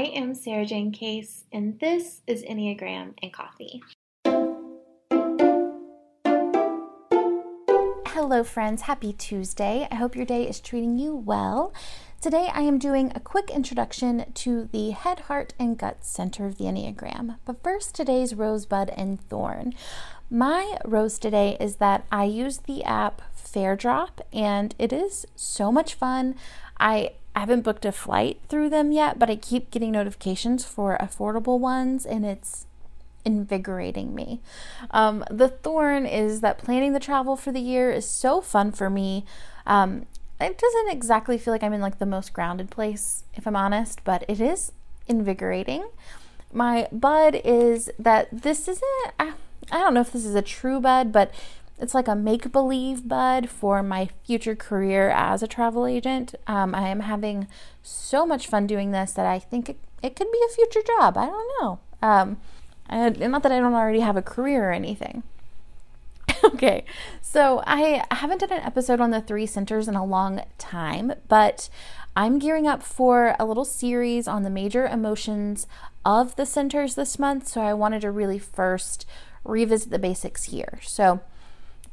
I am Sara Jane Case, and this is Enneagram and Coffee. Hello, friends. Happy Tuesday. I hope your day is treating you well. Today, I am doing a quick introduction to the head, heart, and gut center of the Enneagram. But first, today's rosebud and thorn. My rose today is that I use the app FareDrop, and it is so much fun. I haven't booked a flight through them yet, but I keep getting notifications for affordable ones, and it's invigorating me. Um, the thorn is that planning the travel for the year is so fun for me. Um, it doesn't exactly feel like I'm in like the most grounded place, if I'm honest, but it is invigorating. My bud is that this isn't, I, I don't know if this is a true bud, but it's like a make believe bud for my future career as a travel agent. Um, I am having so much fun doing this that I think it, it could be a future job. I don't know. Um, and not that I don't already have a career or anything. okay, so I haven't done an episode on the three centers in a long time, but I'm gearing up for a little series on the major emotions of the centers this month. So I wanted to really first revisit the basics here. So,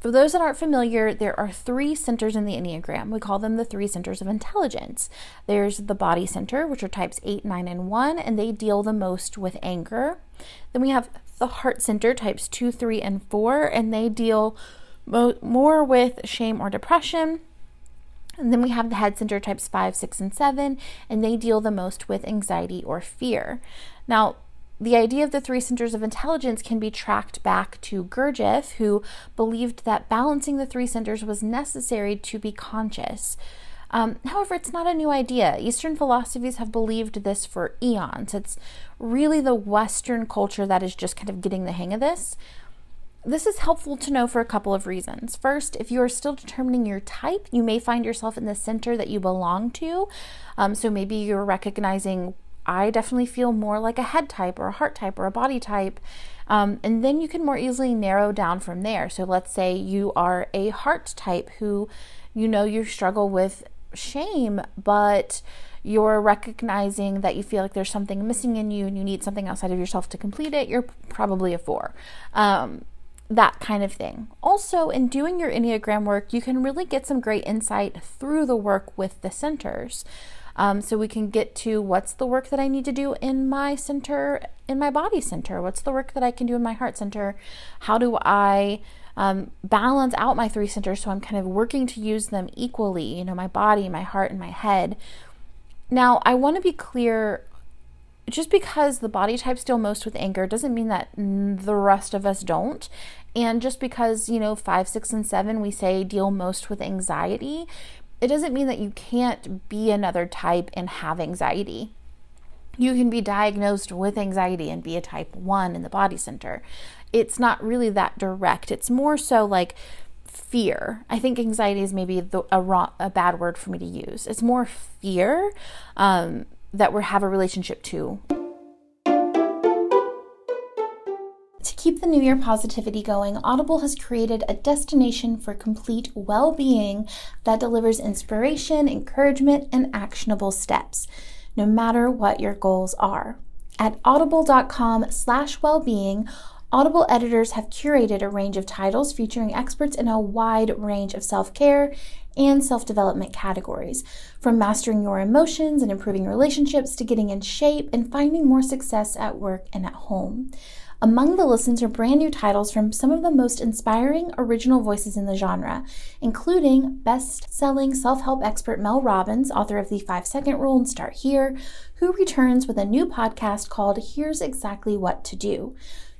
for those that aren't familiar, there are three centers in the Enneagram. We call them the three centers of intelligence. There's the body center, which are types 8, 9, and 1, and they deal the most with anger. Then we have the heart center, types 2, 3, and 4, and they deal mo- more with shame or depression. And then we have the head center, types 5, 6, and 7, and they deal the most with anxiety or fear. Now, the idea of the three centers of intelligence can be tracked back to Gurdjieff, who believed that balancing the three centers was necessary to be conscious. Um, however, it's not a new idea. Eastern philosophies have believed this for eons. It's really the Western culture that is just kind of getting the hang of this. This is helpful to know for a couple of reasons. First, if you are still determining your type, you may find yourself in the center that you belong to. Um, so maybe you're recognizing I definitely feel more like a head type or a heart type or a body type. Um, and then you can more easily narrow down from there. So let's say you are a heart type who you know you struggle with shame, but you're recognizing that you feel like there's something missing in you and you need something outside of yourself to complete it, you're probably a four. Um, that kind of thing. Also, in doing your Enneagram work, you can really get some great insight through the work with the centers. Um, so we can get to what's the work that I need to do in my center, in my body center? What's the work that I can do in my heart center? How do I um, balance out my three centers so I'm kind of working to use them equally, you know, my body, my heart, and my head? Now, I want to be clear just because the body types deal most with anger doesn't mean that the rest of us don't. And just because, you know, five, six, and seven, we say deal most with anxiety, it doesn't mean that you can't be another type and have anxiety. You can be diagnosed with anxiety and be a type 1 in the body center. It's not really that direct. It's more so like fear. I think anxiety is maybe the, a, wrong, a bad word for me to use. It's more fear um, that we have a relationship to. Keep the New Year positivity going, Audible has created a destination for complete well being that delivers inspiration, encouragement, and actionable steps, no matter what your goals are. At audible.com slash well-being, Audible editors have curated a range of titles featuring experts in a wide range of self care and self development categories, from mastering your emotions and improving relationships to getting in shape and finding more success at work and at home. Among the listens are brand new titles from some of the most inspiring original voices in the genre, including best selling self help expert Mel Robbins, author of The Five Second Rule and Start Here, who returns with a new podcast called Here's Exactly What to Do.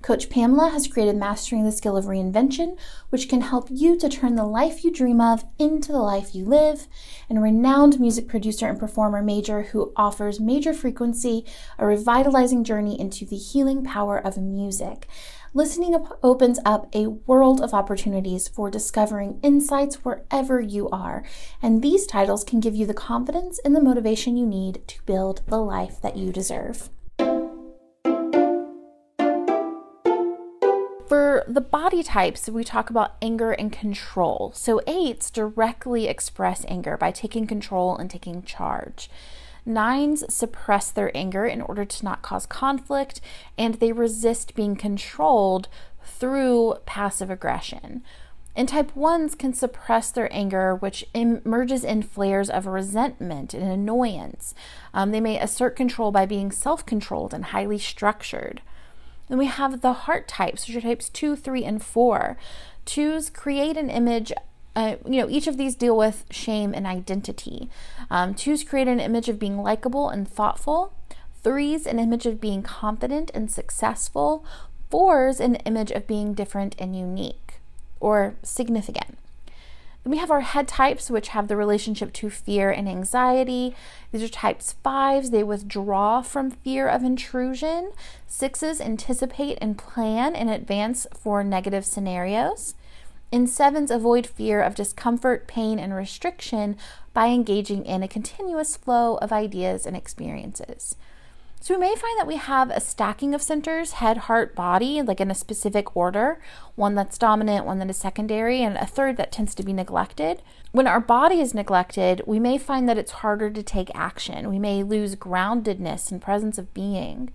Coach Pamela has created Mastering the Skill of Reinvention, which can help you to turn the life you dream of into the life you live. And renowned music producer and performer Major, who offers Major Frequency, a revitalizing journey into the healing power of music. Listening up opens up a world of opportunities for discovering insights wherever you are, and these titles can give you the confidence and the motivation you need to build the life that you deserve. For the body types, we talk about anger and control. So, eights directly express anger by taking control and taking charge. Nines suppress their anger in order to not cause conflict, and they resist being controlled through passive aggression. And type 1s can suppress their anger, which emerges in flares of resentment and annoyance. Um, they may assert control by being self controlled and highly structured. Then we have the heart types, which are types 2, 3, and 4. Twos create an image uh, you know, each of these deal with shame and identity. Um, twos create an image of being likable and thoughtful. Threes, an image of being confident and successful. Fours, an image of being different and unique or significant. Then we have our head types, which have the relationship to fear and anxiety. These are types fives, they withdraw from fear of intrusion. Sixes anticipate and plan in advance for negative scenarios. And sevens avoid fear of discomfort, pain, and restriction by engaging in a continuous flow of ideas and experiences. So we may find that we have a stacking of centers, head, heart, body, like in a specific order, one that's dominant, one that is secondary, and a third that tends to be neglected. When our body is neglected, we may find that it's harder to take action. We may lose groundedness and presence of being.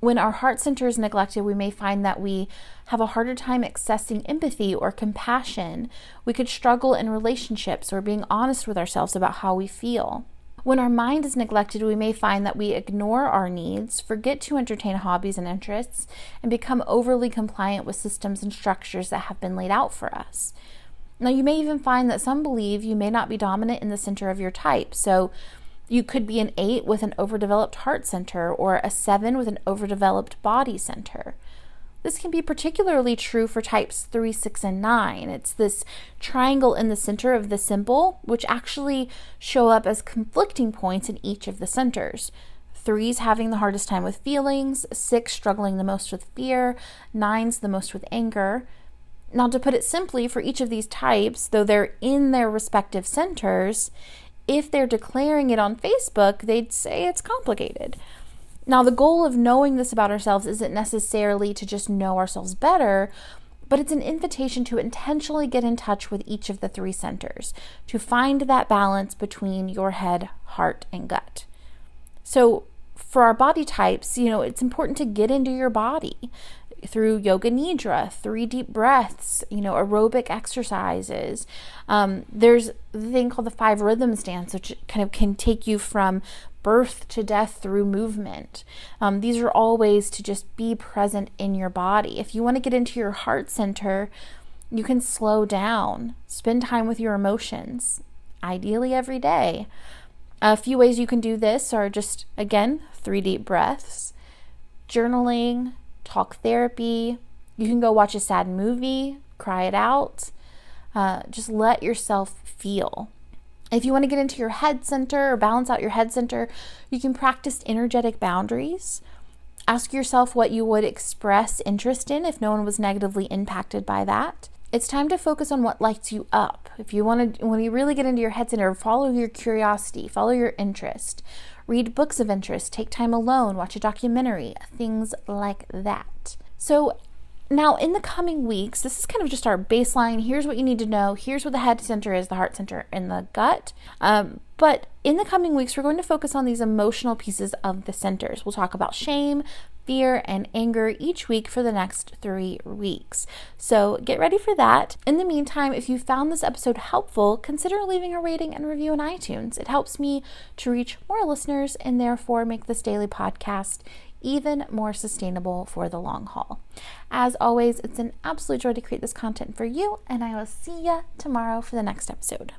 When our heart center is neglected, we may find that we have a harder time accessing empathy or compassion. We could struggle in relationships or being honest with ourselves about how we feel. When our mind is neglected, we may find that we ignore our needs, forget to entertain hobbies and interests, and become overly compliant with systems and structures that have been laid out for us. Now, you may even find that some believe you may not be dominant in the center of your type. So, you could be an eight with an overdeveloped heart center or a seven with an overdeveloped body center. This can be particularly true for types 3, 6, and 9. It's this triangle in the center of the symbol, which actually show up as conflicting points in each of the centers. Threes having the hardest time with feelings, six struggling the most with fear, nines the most with anger. Now, to put it simply, for each of these types, though they're in their respective centers, if they're declaring it on Facebook, they'd say it's complicated. Now, the goal of knowing this about ourselves isn't necessarily to just know ourselves better, but it's an invitation to intentionally get in touch with each of the three centers, to find that balance between your head, heart, and gut. So, for our body types, you know, it's important to get into your body through yoga nidra, three deep breaths, you know, aerobic exercises. Um, there's the thing called the five rhythms dance, which kind of can take you from birth to death through movement. Um, these are all ways to just be present in your body. If you want to get into your heart center, you can slow down, spend time with your emotions, ideally every day. A few ways you can do this are just, again, three deep breaths, journaling, talk therapy. You can go watch a sad movie, cry it out. Uh, just let yourself feel. If you want to get into your head center or balance out your head center, you can practice energetic boundaries. Ask yourself what you would express interest in if no one was negatively impacted by that. It's time to focus on what lights you up. If you want to, when you really get into your head center, follow your curiosity, follow your interest. Read books of interest, take time alone, watch a documentary, things like that. So, now, in the coming weeks, this is kind of just our baseline. Here's what you need to know. Here's what the head center is, the heart center, and the gut. Um, but in the coming weeks, we're going to focus on these emotional pieces of the centers. We'll talk about shame, fear, and anger each week for the next three weeks. So get ready for that. In the meantime, if you found this episode helpful, consider leaving a rating and review on iTunes. It helps me to reach more listeners and therefore make this daily podcast even more sustainable for the long haul. As always, it's an absolute joy to create this content for you, and I will see you tomorrow for the next episode.